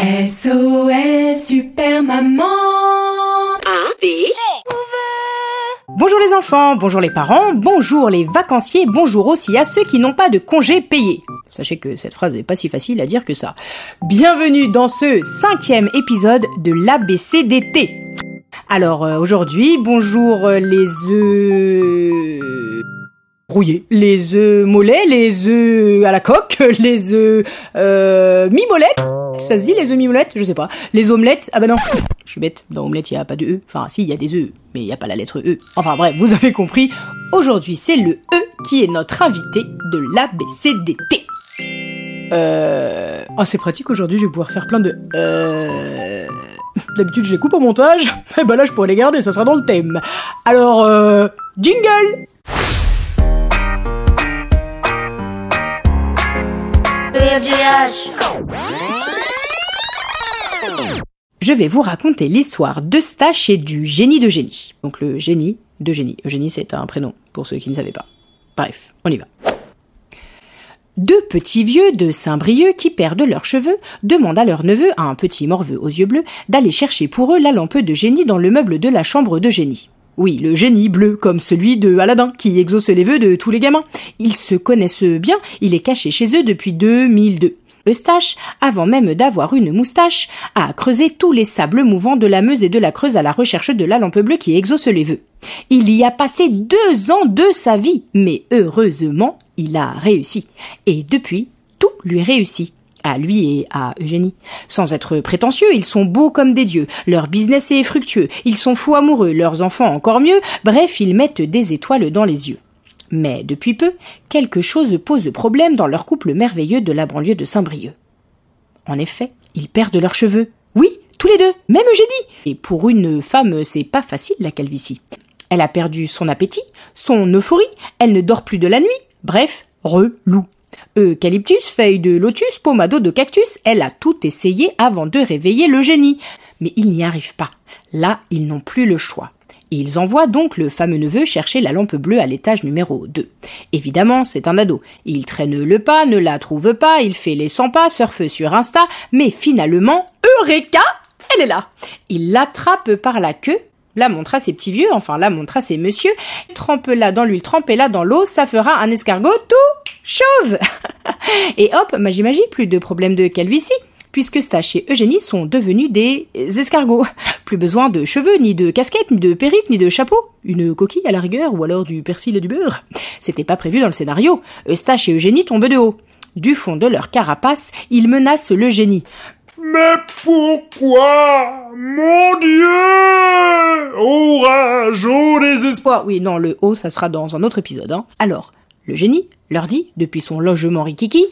SOS Super Maman Bonjour les enfants, bonjour les parents, bonjour les vacanciers, bonjour aussi à ceux qui n'ont pas de congés payés. Sachez que cette phrase n'est pas si facile à dire que ça. Bienvenue dans ce cinquième épisode de l'ABCDT. Alors euh, aujourd'hui, bonjour euh, les œufs brouillés, les œufs mollets, les œufs à la coque, les œufs euh, mi-molettes. Ça se dit les œufs mi-molettes Je sais pas. Les omelettes Ah bah non, je suis bête. Dans omelette, il y a pas de E. Enfin, si, il y a des œufs, mais il y a pas la lettre E. Enfin bref, vous avez compris. Aujourd'hui, c'est le E qui est notre invité de l'ABCDT. Euh... Oh, c'est pratique aujourd'hui, je vais pouvoir faire plein de... Euh... D'habitude, je les coupe au montage. Et bah là, je pourrais les garder, ça sera dans le thème. Alors, euh... Jingle Je vais vous raconter l'histoire d'Eustache et du génie de génie. Donc le génie de génie. Eugénie, c'est un prénom, pour ceux qui ne savaient pas. Bref, on y va. Deux petits vieux de Saint-Brieuc qui perdent leurs cheveux demandent à leur neveu, un petit morveux aux yeux bleus, d'aller chercher pour eux la lampe de génie dans le meuble de la chambre de génie. Oui, le génie bleu, comme celui de Aladdin, qui exauce les vœux de tous les gamins. Ils se connaissent bien, il est caché chez eux depuis 2002. Avant même d'avoir une moustache, a creusé tous les sables mouvants de la Meuse et de la Creuse à la recherche de la lampe bleue qui exauce les vœux. Il y a passé deux ans de sa vie, mais heureusement, il a réussi. Et depuis, tout lui réussit. À lui et à Eugénie. Sans être prétentieux, ils sont beaux comme des dieux, leur business est fructueux, ils sont fous amoureux, leurs enfants encore mieux, bref, ils mettent des étoiles dans les yeux. Mais depuis peu, quelque chose pose problème dans leur couple merveilleux de la banlieue de Saint-Brieuc. En effet, ils perdent leurs cheveux. Oui, tous les deux, même Eugénie. Et pour une femme, c'est pas facile la calvitie. Elle a perdu son appétit, son euphorie, elle ne dort plus de la nuit. Bref, relou. Eucalyptus, feuille de lotus, pomado de cactus, elle a tout essayé avant de réveiller le génie. Mais ils n'y arrivent pas. Là, ils n'ont plus le choix. Ils envoient donc le fameux neveu chercher la lampe bleue à l'étage numéro 2. Évidemment, c'est un ado. Il traîne le pas, ne la trouve pas, il fait les 100 pas, surfe sur Insta, mais finalement, Eureka Elle est là Il l'attrape par la queue, la montre à ses petits vieux, enfin la montre à ses messieurs, trempe-la dans l'huile, trempez-la dans l'eau, ça fera un escargot tout chauve Et hop, magie magie, plus de problème de calvitie puisque Stache et Eugénie sont devenus des escargots. Plus besoin de cheveux, ni de casquette, ni de perruque, ni de chapeau. Une coquille à la rigueur, ou alors du persil et du beurre. C'était pas prévu dans le scénario. Eustache et Eugénie tombent de haut. Du fond de leur carapace, ils menacent le génie. Mais pourquoi Mon Dieu Orage, au désespoir? Oui, non, le haut, ça sera dans un autre épisode. Hein. Alors, le génie leur dit, depuis son logement rikiki,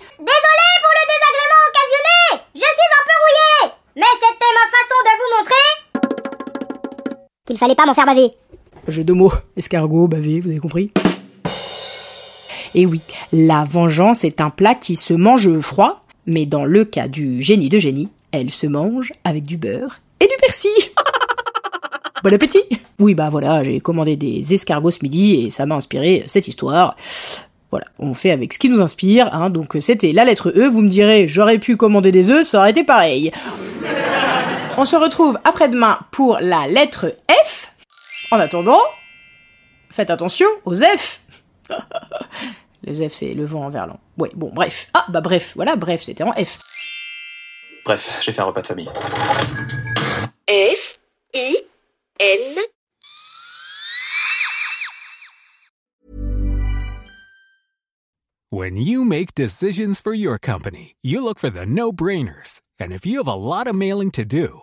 qu'il fallait pas m'en faire baver. Jeu de mots, escargot, bavé, vous avez compris? Et oui, la vengeance est un plat qui se mange froid, mais dans le cas du génie de génie, elle se mange avec du beurre et du persil. Bon appétit Oui, bah voilà, j'ai commandé des escargots ce midi et ça m'a inspiré cette histoire. Voilà, on fait avec ce qui nous inspire, hein, donc c'était la lettre E, vous me direz, j'aurais pu commander des œufs, ça aurait été pareil. On se retrouve après-demain pour la lettre F. En attendant, faites attention aux F. Les F, c'est le vent en verlan. Ouais, bon, bref. Ah, bah bref, voilà, bref, c'était en F. Bref, j'ai fait un repas de famille. F, I, N, When you make decisions for your company, you look for the no brainers. And if you have a lot of mailing to do,